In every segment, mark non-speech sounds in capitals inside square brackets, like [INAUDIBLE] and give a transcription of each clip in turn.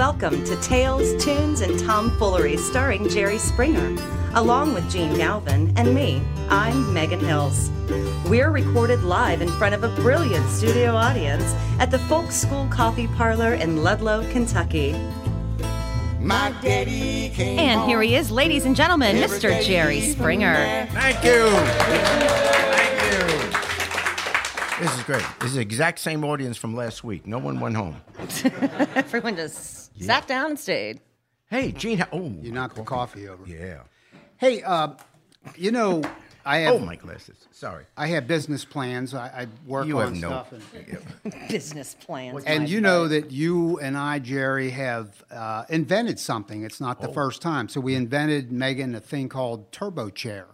Welcome to Tales, Tunes, and Tomfoolery starring Jerry Springer, along with Jene Galvin and me. I'm Megan Hills. We're recorded live in front of a brilliant studio audience at the Folk School Coffee Parlor in Ludlow, Kentucky. My daddy came And here he is, ladies and gentlemen, Mr. Jerry Springer. Thank you. Thank you. This is great. This is the exact same audience from last week. No one went home. [LAUGHS] Everyone just sat down and stayed. Hey, Jene. Oh, You knocked the coffee over. yeah. Hey, uh, you know, I have Oh, my glasses. Sorry. I have business plans. I, I work You on have no. stuff, and, [LAUGHS] Business plans. and my you know butt. that you and I, Jerry, have uh, invented something. It's not the first time. So we invented Megan a thing called Turbo Chair,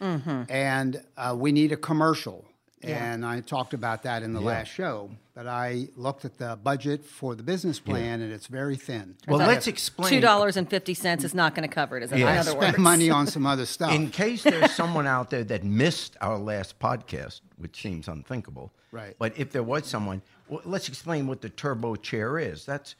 and uh, we need a commercial. And I talked about that in the last show. But I looked at the budget for the business plan, and it's very thin. Well, out let's explain. Two explain. dollars fifty is not going to cover it. Is that Yeah. in I other spent words? money on some other stuff. In case there's someone out there that missed our last podcast, which seems unthinkable. Right. But if there was someone, well, let's explain what the turbo chair is. That's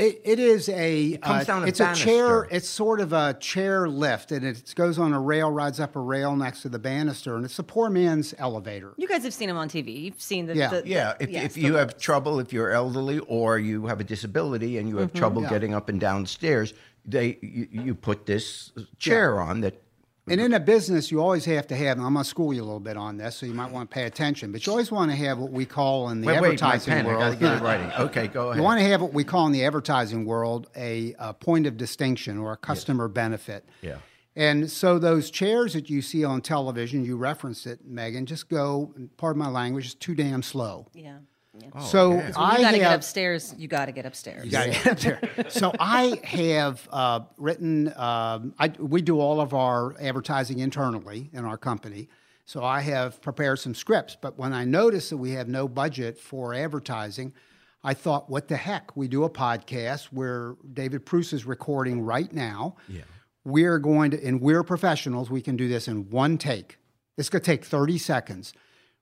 It, it is a. comes uh, down a it's a chair. It's sort of a chair lift, and it goes on a rail, rides up a rail next to the banister, and it's a poor man's elevator. You guys have seen him on TV. You've seen the Yeah. the- Yeah, if, yes, if the you have trouble, if you're elderly or you have a disability and you have trouble Yeah. getting up and down stairs, they you, you put this chair on that. And in a business, you always have to have. And I'm going to school you a little bit on this, so you might want to pay attention. But you always want to have what we call in the Wait, wait, my advertising pen. I world. got to get it writing. Okay, go ahead. You want to have what we call in the advertising world a, a point of distinction or a customer benefit. Yeah. And so those chairs that you see on television, you referenced it, Megan, just go, pardon my language, it's too damn slow. Yeah. Yeah. so yeah. When I you got to have, get upstairs. You got to get upstairs. You gotta get up there. [LAUGHS] So I have uh, written. Um, I, we do all of our advertising internally in our company. So I have prepared some scripts. But when I noticed that we have no budget for advertising, I thought, what the heck? We do a podcast where David Pruce is recording right now. Yeah. We're going to, and we're professionals. We can do this in one take. It's going to take 30 seconds.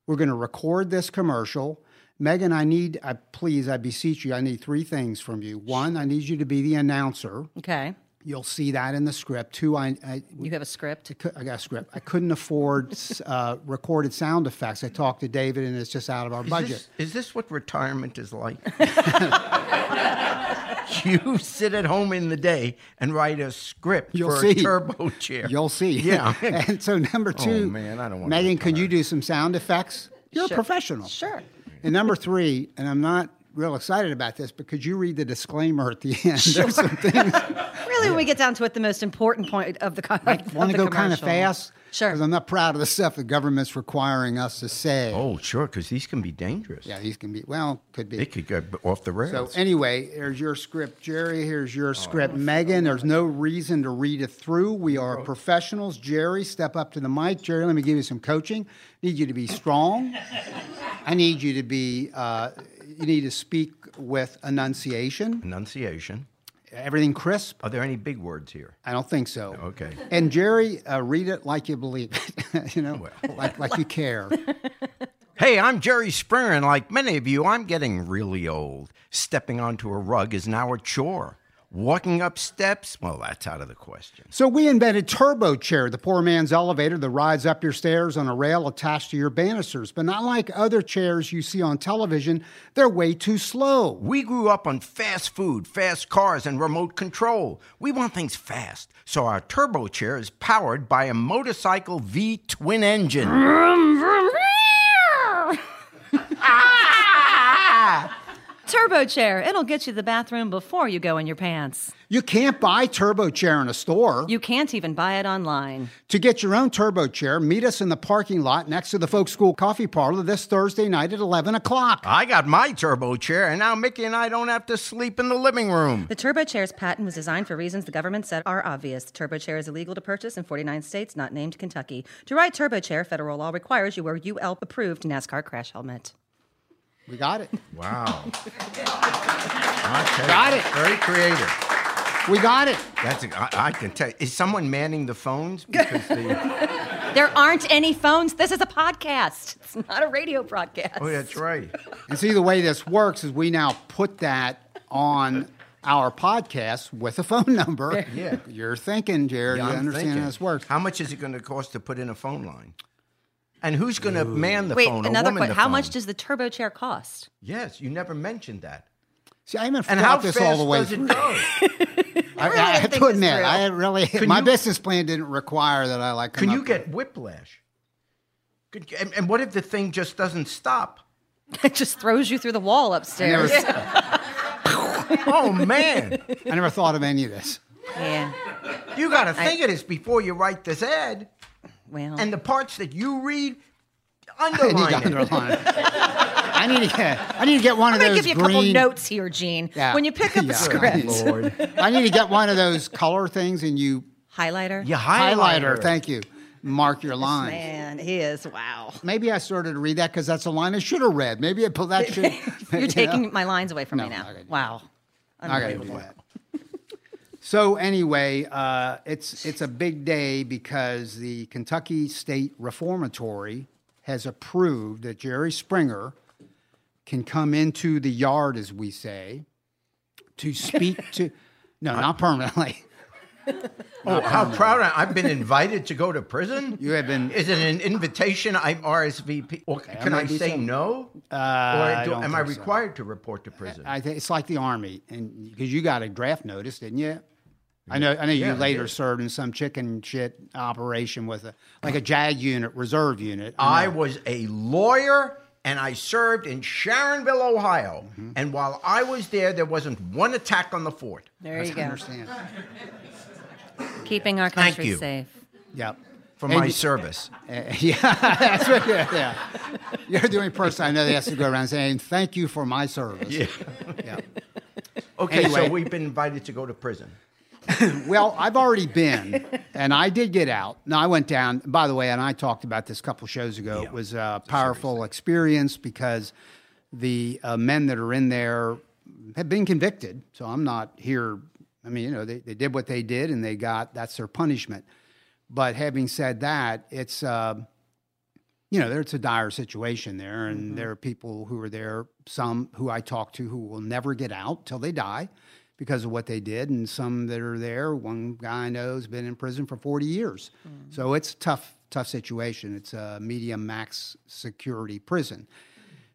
We're going to record this commercial. Megan, I need, I, please, I beseech you, I need three things from you. One, I need you to be the announcer. Okay. You'll see that in the script. Two, I, I, You have a script. I got a script. I couldn't afford [LAUGHS] uh, recorded sound effects. I talked to David, and it's just out of our Is budget. this, is this what retirement is like? [LAUGHS] you sit at home in the day and write a script You'll for see. a turbo chair. You'll see. [LAUGHS] Yeah. and so number two, Oh, man, I don't wanna Megan, can you do some sound effects? You're Sure. a professional. Sure. And number three, and I'm not real excited about this, because you read the disclaimer at the end? There's some things. Really, when we get down to it, the most important point of the con- I of want to the go kind of commercial. fast. Sure. Because I'm not proud of the stuff the government's requiring us to say. Oh, sure, because these can be dangerous. Yeah, these can be, well, could be. They could go off the rails. So anyway, here's your script, Jerry. Here's Oh, your script, Megan. There's no reason to read it through. We are professionals. Jerry, step up to the mic. Jerry, let me give you some coaching. I Need you to be strong. I need you to be. Uh, you need to speak with enunciation. Enunciation. Everything crisp. Are there any big words here? I don't think so. Okay. And Jerry, uh, read it like you believe it. [LAUGHS] you know, like like you care. [LAUGHS] Hey, I'm Jerry Springer, and like many of you, I'm getting really old. Stepping onto a rug is now a chore. Walking up steps, well, that's out of the question. So we invented Turbo Chair, the poor man's elevator that rides up your stairs on a rail attached to your banisters. But not like other chairs you see on television, they're way too slow. We grew up on fast food, fast cars, and remote control. We want things fast, so our turbo chair is powered by a motorcycle V twin engine. [LAUGHS] Turbo chair. It'll get you to the bathroom before you go in your pants. You can't buy Turbo Chair in a store. You can't even buy it online. to get your own Turbo Chair, meet us in the parking lot next to the Folk School Coffee Parlor this Thursday night at 11 o'clock. I got my turbo chair, and now Mickey and I don't have to sleep in the living room. The Turbo Chair's patent was designed for reasons the government said are obvious. The Turbo Chair is illegal to purchase in 49 states, not named Kentucky. To ride Turbo Chair, federal law requires you wear UL approved NASCAR crash helmet. We got it. Wow. [LAUGHS] Got it. Very creative. We got it. That's a, I, I can tell. Is someone manning the phones? [LAUGHS] Because the, There aren't any phones. This is a podcast. It's not a radio broadcast. oh, that's right. And see, the way this works is we now put that on our podcast with a phone number. Yeah. You're thinking, Jared. Yeah, you I'm understand thinking, how this works. How much is it going to cost to put in a phone line? And who's going to man the Wait, phone? a another question. the How much does the turbo chair cost? Yes, you never mentioned that. See, I haven't And thought how this fast all the way does through. it go? [LAUGHS] [LAUGHS] I, really I have didn't think to this admit, through. I really Can my you- business plan didn't require that I like. come Can you up get whiplash? Could- And, and what if the thing just doesn't stop? [LAUGHS] It just throws you through the wall I upstairs. never, Oh man, I never thought of any of this. yeah. you got to think of this before you write this ad. Well, And the parts that you read, [LAUGHS] I need underline to it. underline. it. [LAUGHS] I need to get. I need to get one I'm of those give you a couple notes here, Jene. Yeah. When you pick up [LAUGHS] Yeah. a script, oh, Lord, I need to get one of those color things, and you highlighter. you highlighter. highlighter. Thank you. Mark your line. Man, he is wow. Maybe I started to read that because that's a line I should have read. Maybe I pull that should. You're taking my lines away from No, me now. I gotta do Wow. I gotta do that. So anyway, uh, it's it's a big day because the Kentucky State Reformatory has approved that Jerry Springer can come into the yard, as we say, to speak to. [LAUGHS] No, not permanently. [LAUGHS] Oh, how proud I, I've been invited to go to prison. You have been- Is it an invitation? I'm RSVP. Or can I say so. no? Uh, or do, don't am I think so. required to report to prison? I think it's like the army, and because you got a draft notice, didn't you? I know. I know you Yeah, later served in some chicken shit operation with a like a JAG unit, reserve unit. I know. was a lawyer and I served in Sharonville, Ohio. Mm-hmm. And while I was there, there wasn't one attack on the fort. There you I go. understand. Keeping our Thank country you. safe. Yep. For And my y- service. [LAUGHS] Uh, [LAUGHS] yeah, that's what, yeah, yeah. You're the only person I know that has to go around saying thank you for my service. Yeah. Yeah. Okay, Anyway. so we've been invited to go to prison. [LAUGHS] Well, I've already been, and I did get out. No, I went down. By the way, and I talked about this a couple shows ago. Yeah. It was a powerful experience because the uh, men that are in there have been convicted. So I'm not here. I mean, you know, they, they did what they did, and they got that's their punishment. But having said that, it's uh, you know, there it's a dire situation there, and there are people who are there. Some who I talk to who will never get out till they die because of what they did, and some that are there. One guy I know has been in prison for 40 years, so it's a tough, tough situation. It's a medium max security prison.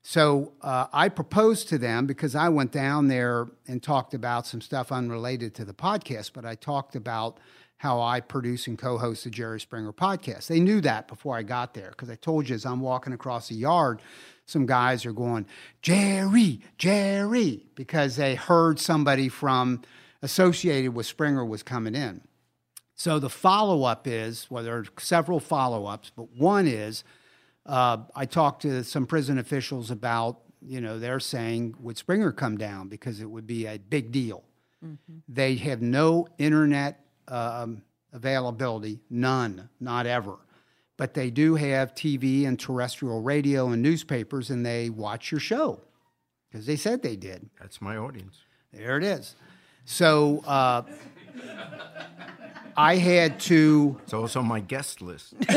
So uh, I proposed to them because I went down there and talked about some stuff unrelated to the podcast, but I talked about how I produce and co-host the Jerry Springer podcast. They knew that before I got there because I told you as I'm walking across the yard, some guys are going, Jerry, Jerry, because they heard somebody from associated with Springer was coming in. So the follow up is, well, there are several follow ups, but one is uh, I talked to some prison officials about, you know, they're saying, would Springer come down? Because it would be a big deal. They have no internet um, availability, none, not ever. But they do have TV and terrestrial radio and newspapers, and they watch your show because they said they did. That's my audience. There it is. So uh, I had to. It's also my guest list. [LAUGHS]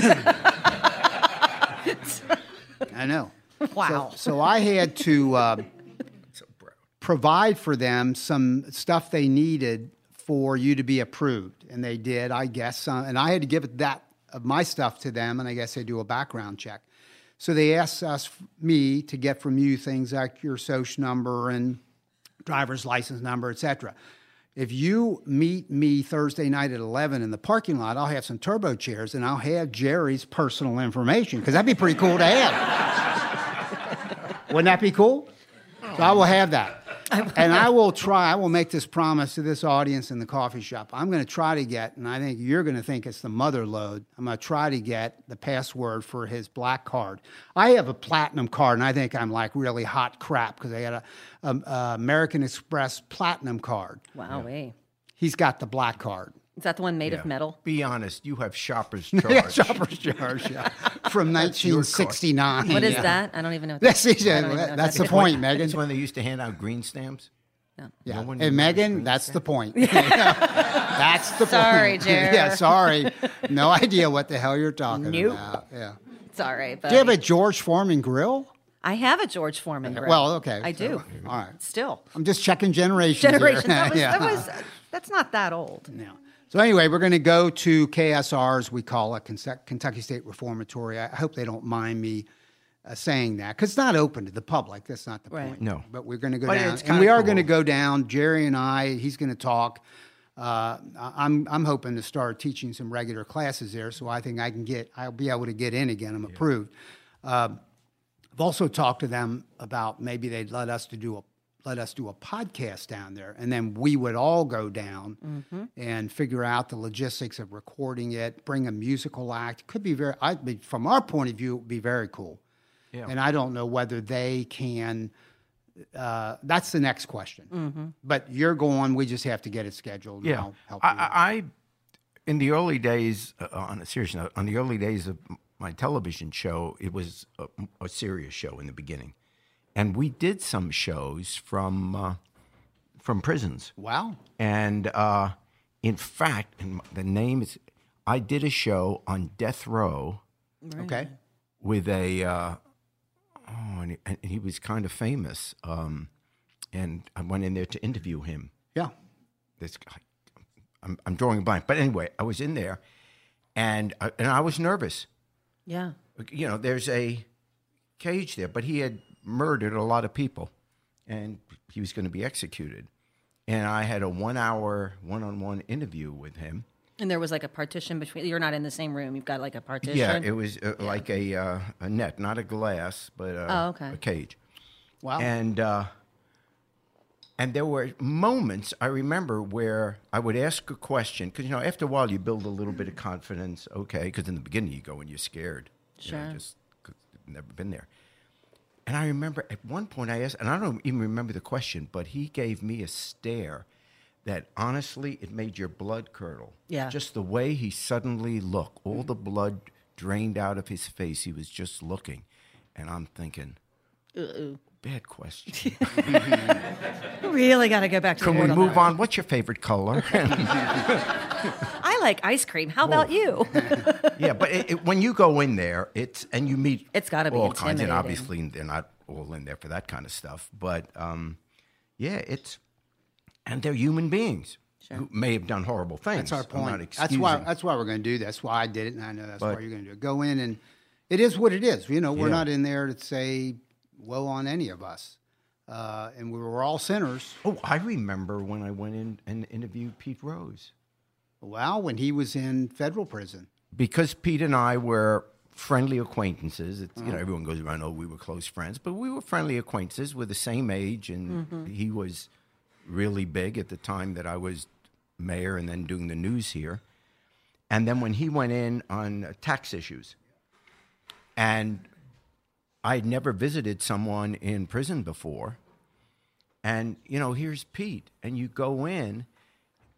I know. Wow. So, so I had to uh, so provide for them some stuff they needed for you to be approved, and they did, I guess. Uh, and I had to give it that of my stuff to them, and I guess they do a background check. So they asked us, me, to get from you things like your social number and driver's license number, etc. If you meet me Thursday night at 11 in the parking lot, I'll have some turbo chairs and I'll have Jerry's personal information because that'd be pretty cool to have. [LAUGHS] Wouldn't that be cool? So I will have that. And I will try, I will make this promise to this audience in the coffee shop. I'm going to try to get, and I think you're going to think it's the mother lode, I'm going to try to get the password for his black card. I have a platinum card, and I think I'm like really hot crap because I had a, a, a American Express platinum card. wow. eh. He's got the black card. Is that the one made Yeah. of metal? Be honest, you have shopper's [LAUGHS] Yeah, shopper's [LAUGHS] charge, yeah. From 1969. What is yeah. that? I don't even know. What That's, that- I don't even know what that's the point, Megan. It's when they used to hand out green stamps. Yeah. No one and Megan, green that's the point. [LAUGHS] that's the point. Sorry, point. Jer. yeah, sorry. No idea what the hell you're talking Nope. about. Yeah. Sorry. all right. Do you have a. George Foreman grill? I have a George Foreman grill. Well, okay. I so- do. all right. Still. I'm just checking generations. here. Generation. That was, Yeah. that was, that's not that old. Yeah. So anyway, we're going to go to KSR, as we call it, Kentucky State Reformatory. I hope they don't mind me uh, saying that because it's not open to the public. That's not the Right. point. No. But we're going to go But down, and we kinda are going to go down. Jerry and I. He's going to talk. Uh, I- I'm I'm hoping to start teaching some regular classes there, so I think I can get. I'll be able to get in again. I'm approved. Um, I've also talked to them about maybe they'd let us to do a let us do a podcast down there, and then we would all go down and figure out the logistics of recording it, bring a musical act. Could be very. I mean, from our point of view, it would be very cool. Yeah. And I don't know whether they can. Uh, that's the next question. But you're going. We just have to get it scheduled. and Yeah, I'll help I, you. I, I- in the early days, uh, on a serious note, on the early days of my television show, it was a, a serious show in the beginning, and we did some shows from uh, from prisons. wow. And uh, in fact, and the name is, I did a show on death row Okay. with a, uh, oh, and he, and he was kind of famous, um, and I went in there to interview him Yeah. this guy. I'm, I'm drawing a blank, but anyway, I was in there, and I, and I was nervous. Yeah. You know, there's a cage there, but he had murdered a lot of people, and he was going to be executed. And I had a one-hour one-on-one interview with him. And there was like a partition between. You're not in the same room. You've got like a partition. Yeah, it was uh, like a uh, a net, not a glass, but uh, Oh, okay. a cage. Wow. And uh, and there were moments I remember where I would ask a question because you know after a while you build a little bit of confidence. Okay, because in the beginning you go and you're scared. you know, Sure. just 'cause you've never been there. And I remember at one point I asked, and I don't even remember the question, but he gave me a stare that honestly it made your blood curdle. Yeah. Just the way he suddenly looked, all the blood drained out of his face. He was just looking, and I'm thinking, bad question. [LAUGHS] [LAUGHS] really got to go back to. Can we move on? What's your favorite color? [LAUGHS] [LAUGHS] I like ice cream. How about you? [LAUGHS] yeah, but it, it, when you go in there, it's and you meet It's gotta be all kinds, and intimidating. obviously they're not all in there for that kind of stuff. But um, yeah, it's and they're human beings who may have done horrible things. That's our point. That's why. That's why we're going to do this. That's why I did it, and I know that's But- why you're going to do it. Go in, and it is what it is. You know, we're Yeah. not in there to say woe on any of us, uh, and we were all sinners. Oh, I remember when I went in and interviewed Pete Rose Well, when he was in federal prison, because Pete and I were friendly acquaintances. It's. You know, everyone goes around, oh, we were close friends, but we were friendly acquaintances. We're the same age, and he was really big at the time that I was mayor and then doing the news here. And then when he went in on uh, tax issues, and I'd never visited someone in prison before, and you know, here's Pete, and you go in,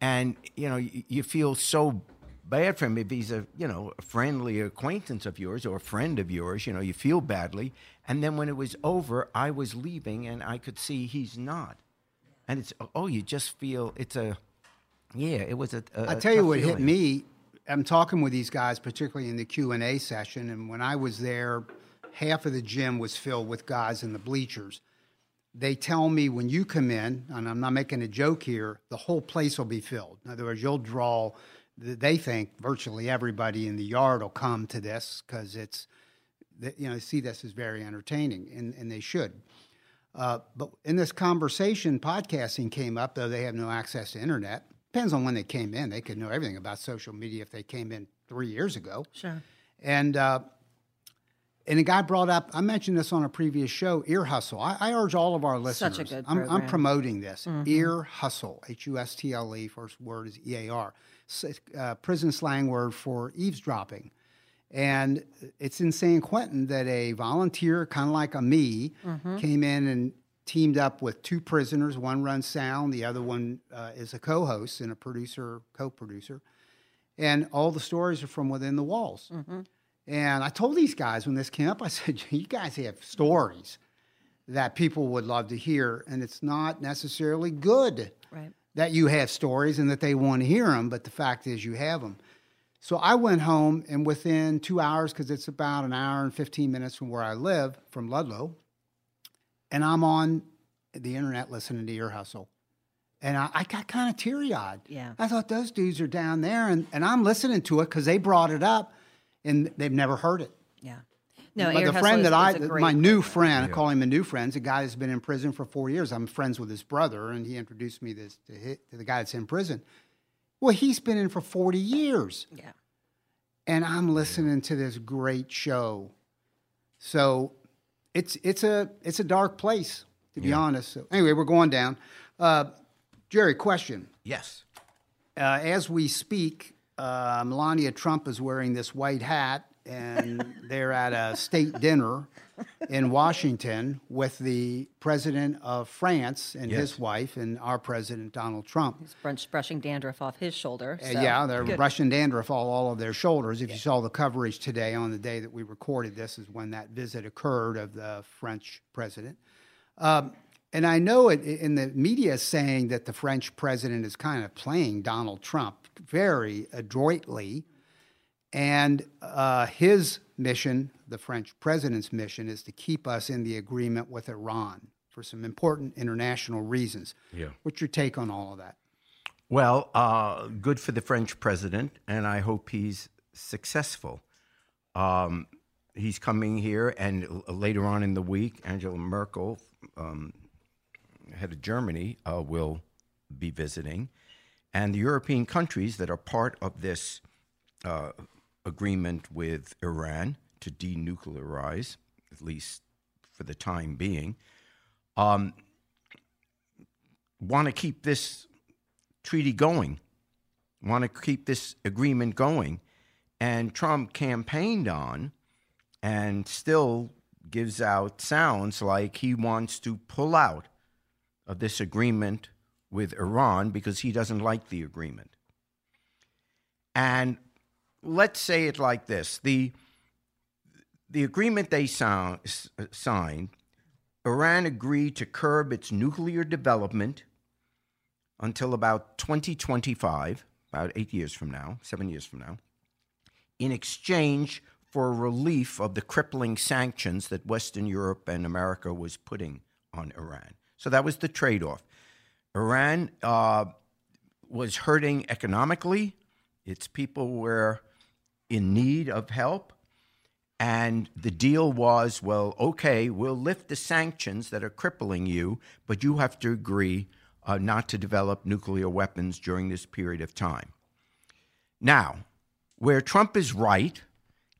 and you know, you, you feel so bad for him if he's a you know a friendly acquaintance of yours or a friend of yours. You know, you feel badly, and then when it was over, I was leaving, and I could see he's not, and it's oh, you just feel it's a yeah, it was a. a I tell you what hit me. I'm talking with these guys, particularly in the Q and A session, and when I was there, half of the gym was filled with guys in the bleachers. They tell me when you come in, and I'm not making a joke here, the whole place will be filled. In other words, you'll draw. They think virtually everybody in the yard will come to this because it's, you know, see this as very entertaining, and, and they should. Uh, but in this conversation, podcasting came up, though they have no access to internet. Depends on when they came in. They could know everything about social media if they came in three years ago. Sure. And uh, and a guy brought up, I mentioned this on a previous show, Ear Hustle. I, I urge all of our listeners. Such a good I'm, I'm promoting this. Ear Hustle, H U S T L E, first word is E A R, Uh, prison slang word for eavesdropping. And it's in San Quentin that a volunteer, kind of like a me, came in and teamed up with two prisoners. One runs sound, the other one uh, is a co host and a producer, co producer. And all the stories are from within the walls. And I told these guys when this came up, I [LAUGHS] said, You guys have stories that people would love to hear, and it's not necessarily good Right. that you have stories and that they want to hear them, but the fact is you have them. So I went home, and within two hours, because it's about an hour and 15 minutes from where I live, from Ludlow, and I'm on the internet listening to Ear Hustle. And I, I got kind of teary eyed. Yeah. I thought those dudes are down there, and, and I'm listening to it because they brought it up and they've never heard it. Yeah. No, but Ear the friend is- that I, is my new program. friend, I call him a new friend, is a guy that's been in prison for four years. I'm friends with his brother, and he introduced me this to, hi to the guy that's in prison. Well, he's been in for 40 years, Yeah. and I'm listening to this great show. So it's it's a it's a dark place to be honest. So anyway, we're going down. Uh, Jerry, question: Yes. uh, as we speak, uh, Melania Trump is wearing this white hat, and [LAUGHS] they're at a state dinner in Washington with the president of France and his wife, and our president Donald Trump. He's brush, brushing dandruff off his shoulder. Uh, yeah, they're good. brushing dandruff all, all of their shoulders. If you saw the coverage today on the day that we recorded this, is when that visit occurred of the French president. Um, and I know it in the media saying that the French president is kind of playing Donald Trump very adroitly. And uh, his mission, the French president's mission, is to keep us in the agreement with Iran for some important international reasons. Yeah. What's your take on all of that? Well, uh, good for the French president, and I hope he's successful. Um, he's coming here, and later on in the week, Angela Merkel, um, head of Germany, uh, will be visiting. And the European countries that are part of this uh, agreement with Iran to denuclearize, at least for the time being, um, want to keep this treaty going, want to keep this agreement going. And Trump campaigned on and still gives out sounds like he wants to pull out of this agreement with Iran because he doesn't like the agreement. And let's say it like this the, the agreement they sound, signed, Iran agreed to curb its nuclear development until about 2025, about eight years from now, seven years from now, in exchange for relief of the crippling sanctions that Western Europe and America was putting on Iran. So that was the trade off. Iran uh, was hurting economically, its people were in need of help. And the deal was well, okay, we'll lift the sanctions that are crippling you, but you have to agree uh, not to develop nuclear weapons during this period of time. Now, where Trump is right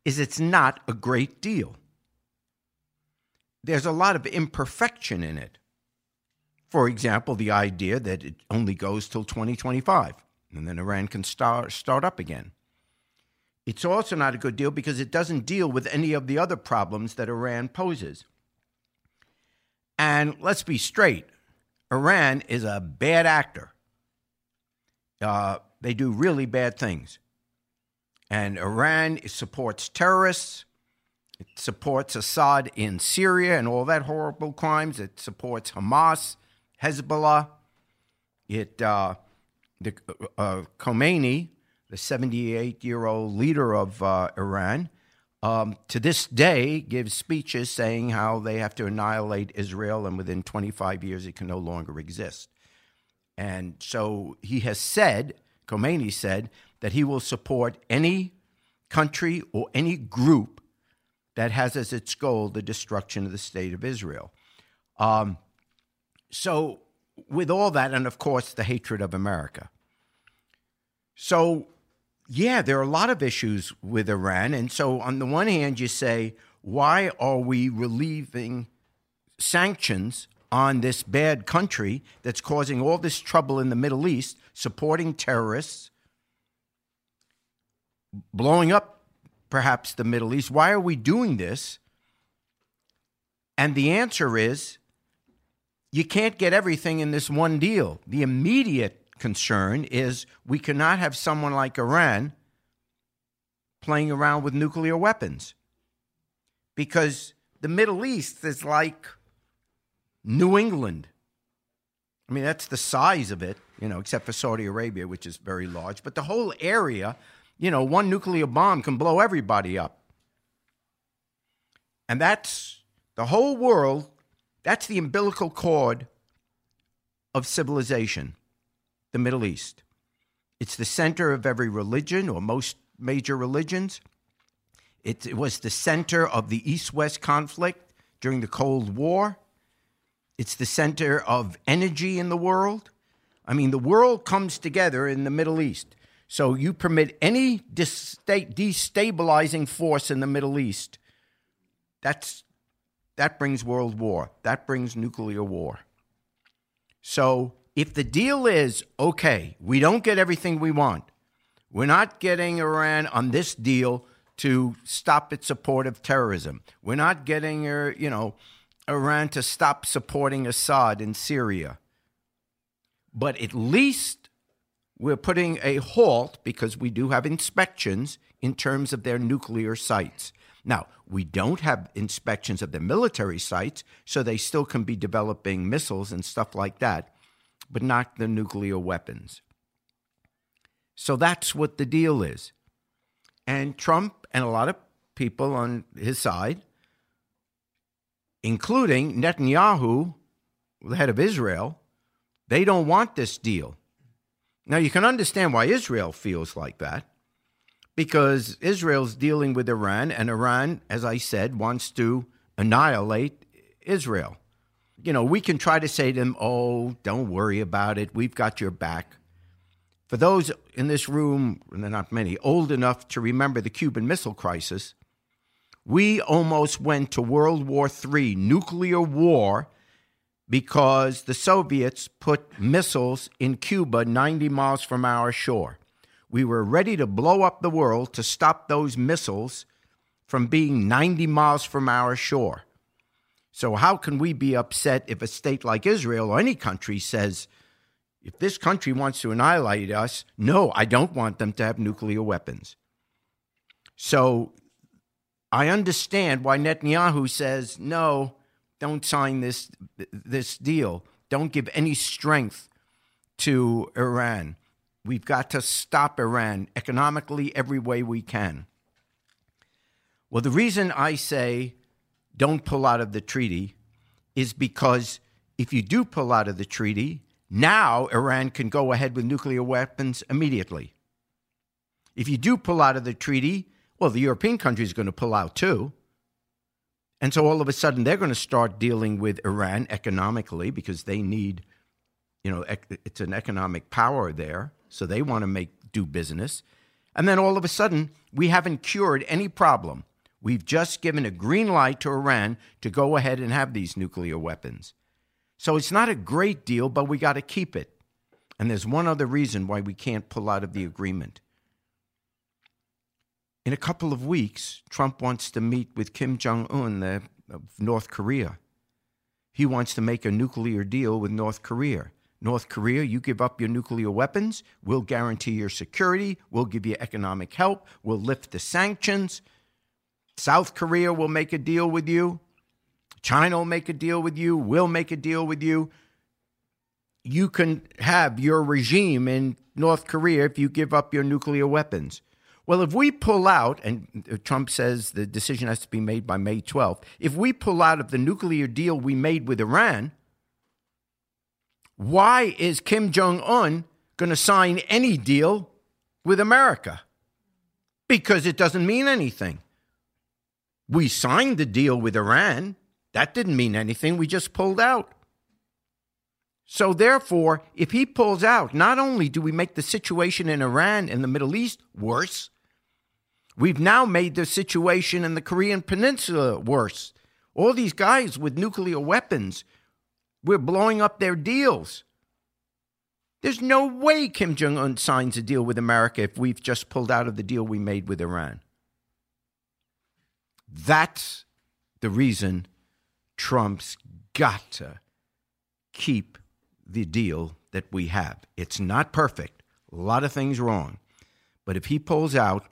is it's not a great deal. There's a lot of imperfection in it. For example, the idea that it only goes till 2025 and then Iran can start, start up again. It's also not a good deal because it doesn't deal with any of the other problems that Iran poses. And let's be straight Iran is a bad actor. Uh, they do really bad things. And Iran supports terrorists. It supports Assad in Syria and all that horrible crimes. It supports Hamas, Hezbollah. It uh, the uh, Khomeini, the 78 year old leader of uh, Iran, um, to this day gives speeches saying how they have to annihilate Israel and within 25 years it can no longer exist. And so he has said, Khomeini said, that he will support any country or any group that has as its goal the destruction of the state of Israel. Um, so, with all that, and of course, the hatred of America. So, yeah, there are a lot of issues with Iran. And so, on the one hand, you say, why are we relieving sanctions on this bad country that's causing all this trouble in the Middle East, supporting terrorists, blowing up perhaps the Middle East? Why are we doing this? And the answer is you can't get everything in this one deal. The immediate concern is we cannot have someone like Iran playing around with nuclear weapons because the Middle East is like New England. I mean, that's the size of it, you know, except for Saudi Arabia, which is very large. But the whole area, you know, one nuclear bomb can blow everybody up. And that's the whole world That's the umbilical cord of civilization, the Middle East. It's the center of every religion or most major religions. It, it was the center of the East West conflict during the Cold War. It's the center of energy in the world. I mean, the world comes together in the Middle East. So you permit any destabilizing force in the Middle East, that's, that brings world war. That brings nuclear war. So if the deal is okay, we don't get everything we want, we're not getting Iran on this deal to stop its support of terrorism. We're not getting, uh, you know, Iran to stop supporting Assad in Syria. But at least we're putting a halt because we do have inspections in terms of their nuclear sites. Now, we don't have inspections of the military sites, so they still can be developing missiles and stuff like that, but not the nuclear weapons. So that's what the deal is. And Trump and a lot of people on his side, including Netanyahu, the head of Israel, they don't want this deal. Now, you can understand why Israel feels like that because Israel's dealing with Iran, and Iran, as I said, wants to annihilate Israel. You know, we can try to say to them, oh, don't worry about it. We've got your back. For those in this room, and they're not many, old enough to remember the Cuban Missile Crisis, we almost went to World War III, nuclear war, because the Soviets put missiles in Cuba 90 miles from our shore. We were ready to blow up the world to stop those missiles from being 90 miles from our shore. So, how can we be upset if a state like Israel or any country says, if this country wants to annihilate us, no, I don't want them to have nuclear weapons. So I understand why Netanyahu says, no, don't sign this, this deal. Don't give any strength to Iran. We've got to stop Iran economically every way we can. Well, the reason I say don't pull out of the treaty is because if you do pull out of the treaty, now, Iran can go ahead with nuclear weapons immediately. If you do pull out of the treaty, well, the European countries are going to pull out too. And so all of a sudden, they're going to start dealing with Iran economically because they need, you know, it's an economic power there. So they want to make do business. And then all of a sudden, we haven't cured any problem. We've just given a green light to Iran to go ahead and have these nuclear weapons. So it's not a great deal, but we got to keep it. And there's one other reason why we can't pull out of the agreement. In a couple of weeks, Trump wants to meet with Kim Jong un of North Korea. He wants to make a nuclear deal with North Korea. North Korea, you give up your nuclear weapons, we'll guarantee your security, we'll give you economic help, we'll lift the sanctions. South Korea will make a deal with you. China will make a deal with you, we'll make a deal with you. You can have your regime in North Korea if you give up your nuclear weapons. Well, if we pull out, and Trump says the decision has to be made by May 12th, if we pull out of the nuclear deal we made with Iran, why is Kim Jong un going to sign any deal with America? Because it doesn't mean anything. We signed the deal with Iran. That didn't mean anything. We just pulled out. So, therefore, if he pulls out, not only do we make the situation in Iran and the Middle East worse, we've now made the situation in the Korean Peninsula worse. All these guys with nuclear weapons, we're blowing up their deals. There's no way Kim Jong un signs a deal with America if we've just pulled out of the deal we made with Iran. That's the reason Trump's got to keep the deal that we have. It's not perfect, a lot of things wrong. But if he pulls out,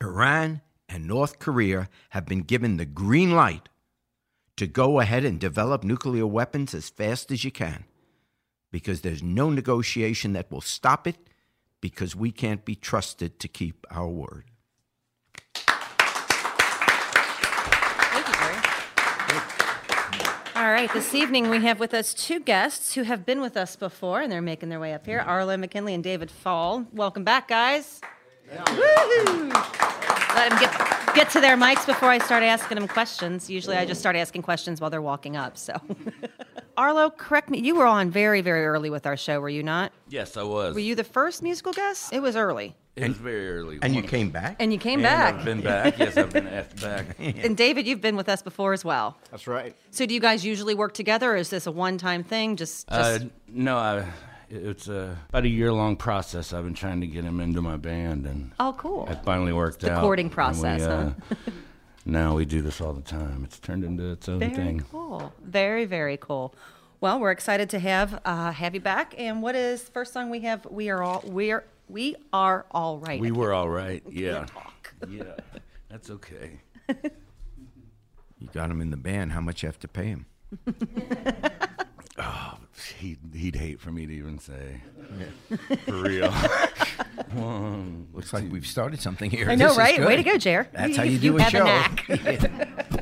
Iran and North Korea have been given the green light to go ahead and develop nuclear weapons as fast as you can because there's no negotiation that will stop it because we can't be trusted to keep our word. All All right, this evening we have with us two guests who have been with us before, and they're making their way up here Arlo McKinley and David Fall. Welcome back, guys. Woo-hoo. Let them get, get to their mics before I start asking them questions. Usually I just start asking questions while they're walking up. So, [LAUGHS] Arlo, correct me. You were on very, very early with our show, were you not? Yes, I was. Were you the first musical guest? It was early. It was very early. And you came back? And you came and back. I've been back. Yes, I've been asked back. [LAUGHS] And David, you've been with us before as well. That's right. So do you guys usually work together, or is this a one-time thing? Just, just Uh, no, I, it's a, about a year long process. I've been trying to get him into my band, and oh, cool. it finally worked the out. courting And we, process, huh? [LAUGHS] now we do this all the time. It's turned into its own Very thing. cool. Very, very cool. Well, we're excited to have uh, have you back. And what is the first song we have? We are all we're we are all right. We were all right. Yeah. talk. [LAUGHS] Yeah. That's okay. [LAUGHS] You got him in the band. How much you have to pay him? Oh, he'd, he'd hate for me to even say. For real. [LAUGHS] One, Looks like we've started something here. I know, This is right? Way good. to go, Jer. That's how you do a have show. A knack. [LAUGHS] [LAUGHS]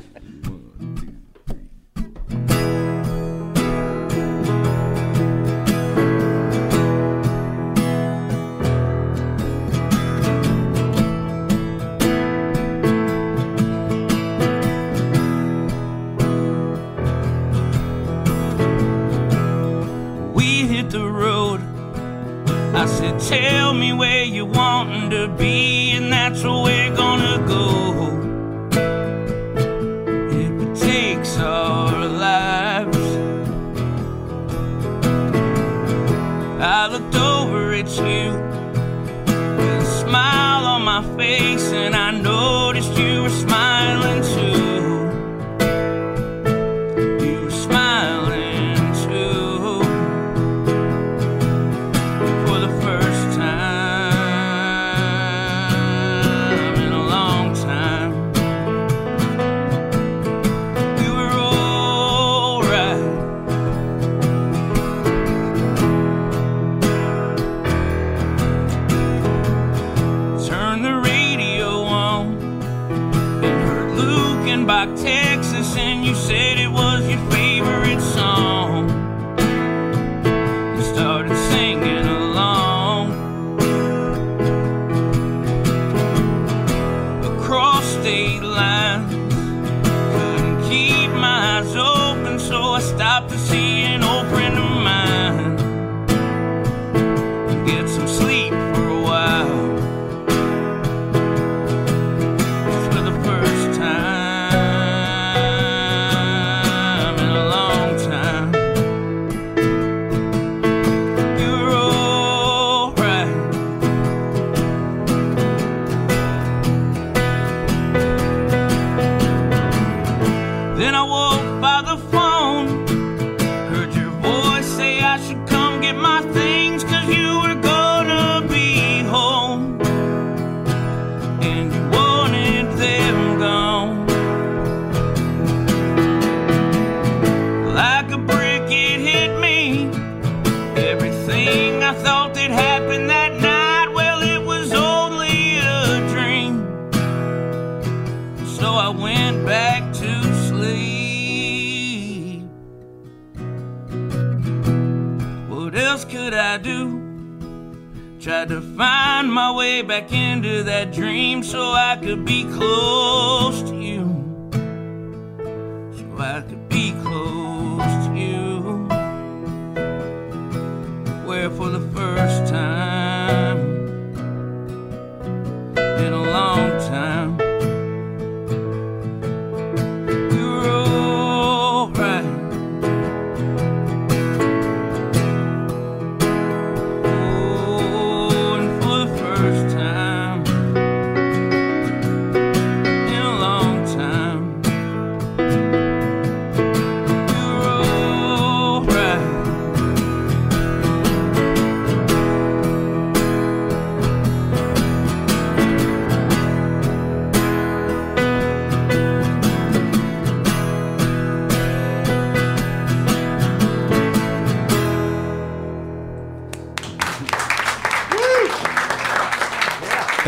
So I went back to sleep. What else could I do? Tried to find my way back into that dream so I could be close to you. So I could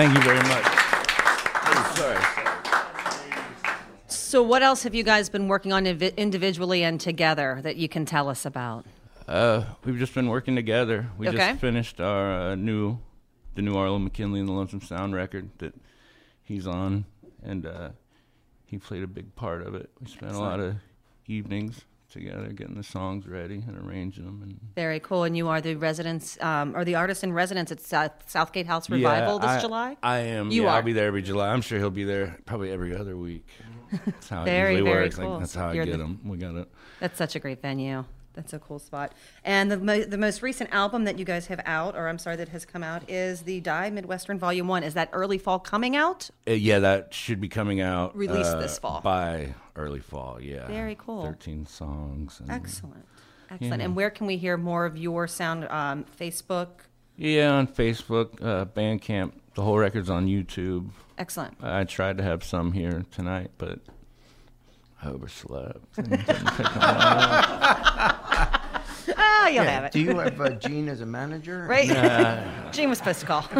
Thank you very much. Sorry. So, what else have you guys been working on individually and together that you can tell us about? Uh, we've just been working together. We Okay. just finished our uh, new, the new Arlo McKinley and the Lonesome Sound record that he's on, and uh, he played a big part of it. We spent a lot of evenings together getting the songs ready and arranging them. And Very cool. And you are the residents um, or the artist in residence at South, Southgate House Revival this I, July? I am. You yeah, are. I'll be there every July. I'm sure he'll be there probably every other week. [LAUGHS] That's how Very, it usually very works. cool. Like, that's how I You're get the- them. We got it. That's such a great venue. That's a cool spot. And the, mo- the most recent album that you guys have out, or I'm sorry, that has come out, is the Die Midwestern Volume 1. Is that early fall coming out? Uh, yeah, that should be coming out Released uh, this fall. by early fall. Yeah, Very cool. Thirteen songs. And, Excellent. Excellent. And where can we hear more of your sound? Um, Facebook? Yeah, on Facebook, uh, Bandcamp. The whole record's on YouTube. Excellent. I tried to have some here tonight, but I overslept. [LAUGHS] [LAUGHS] and didn't pick 'em up. Ah, you'll have it. Do you have uh, [LAUGHS] Jene as a manager? right? [LAUGHS] Jene was supposed to call. [LAUGHS]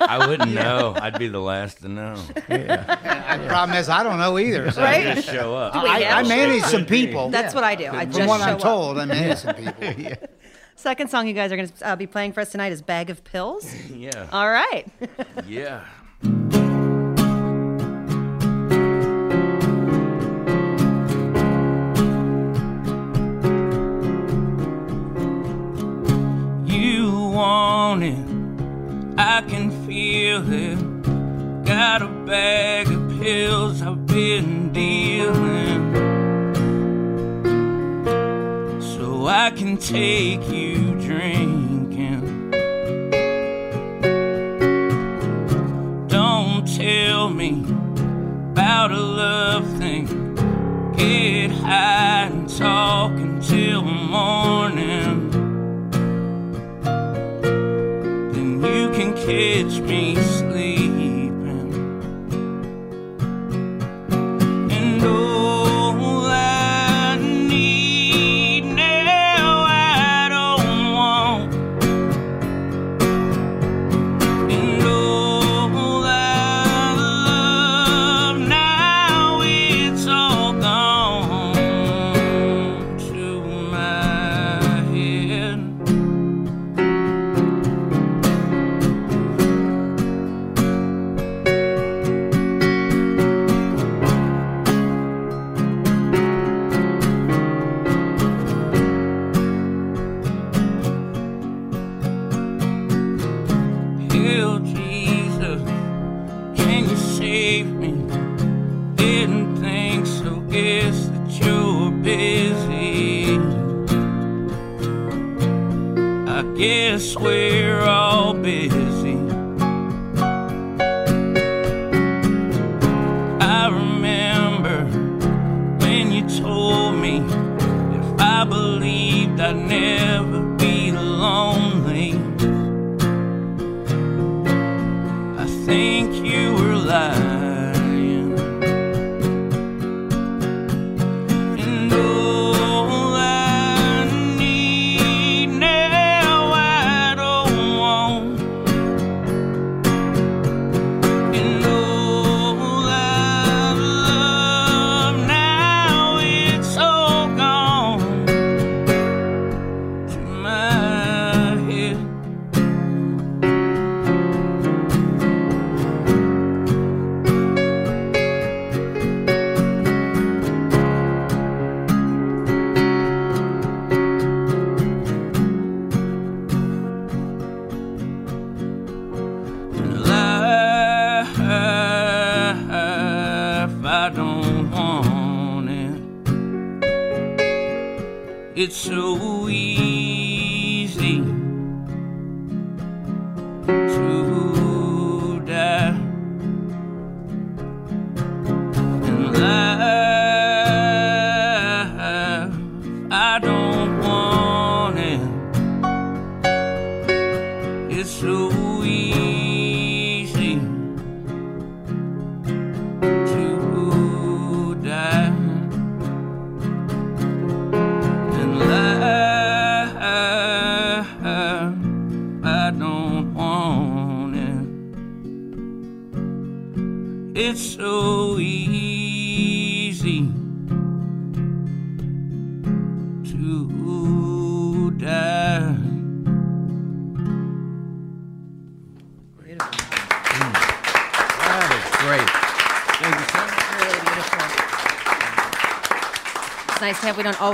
I wouldn't know. I'd be the last to know. The problem is, I don't know either. So right? Just show up. we I, I manage some people. That's what I do. I just From what show I'm up. told, I manage some people. Second song you guys are going to uh, be playing for us tonight is Bag of Pills. Yeah. All right. Yeah. I can feel it. Got a bag of pills I've been dealing. So I can take you drinking. Don't tell me about a love thing. Get high and talk until morning. Catch me sleeping.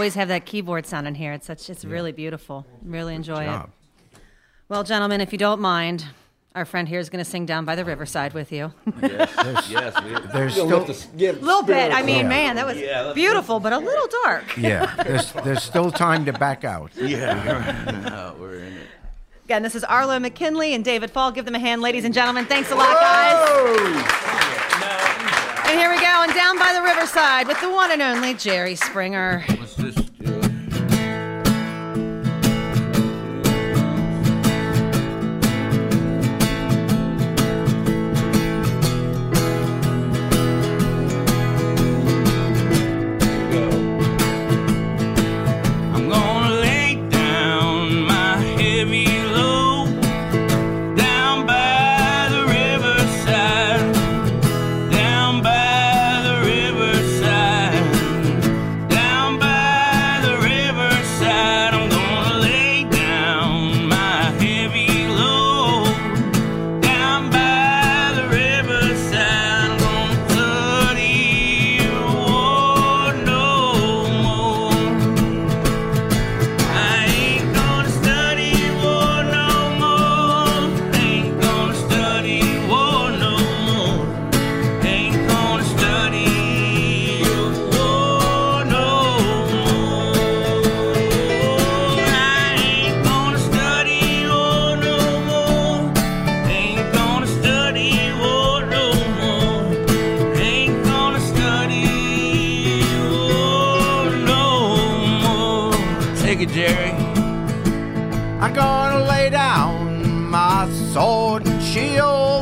Always have that keyboard sound in here. It's such. It's really beautiful. Really enjoy it. Job. Well, gentlemen, if you don't mind, our friend here is going to sing down by the riverside with you. yes, [LAUGHS] we, There's you'll still, lift us- get a little bit. I mean, Yeah. man, that was Yeah, let's- beautiful, but a little dark. yeah, there's, there's [LAUGHS] still time to back out. yeah. no, we're in it. Again, this is Arlo McKinley and David Fall. Give them a hand, ladies and gentlemen. Thanks a lot, guys. And here we go, and down by the riverside with the one and only Jerry Springer. Let's just lay down my sword and shield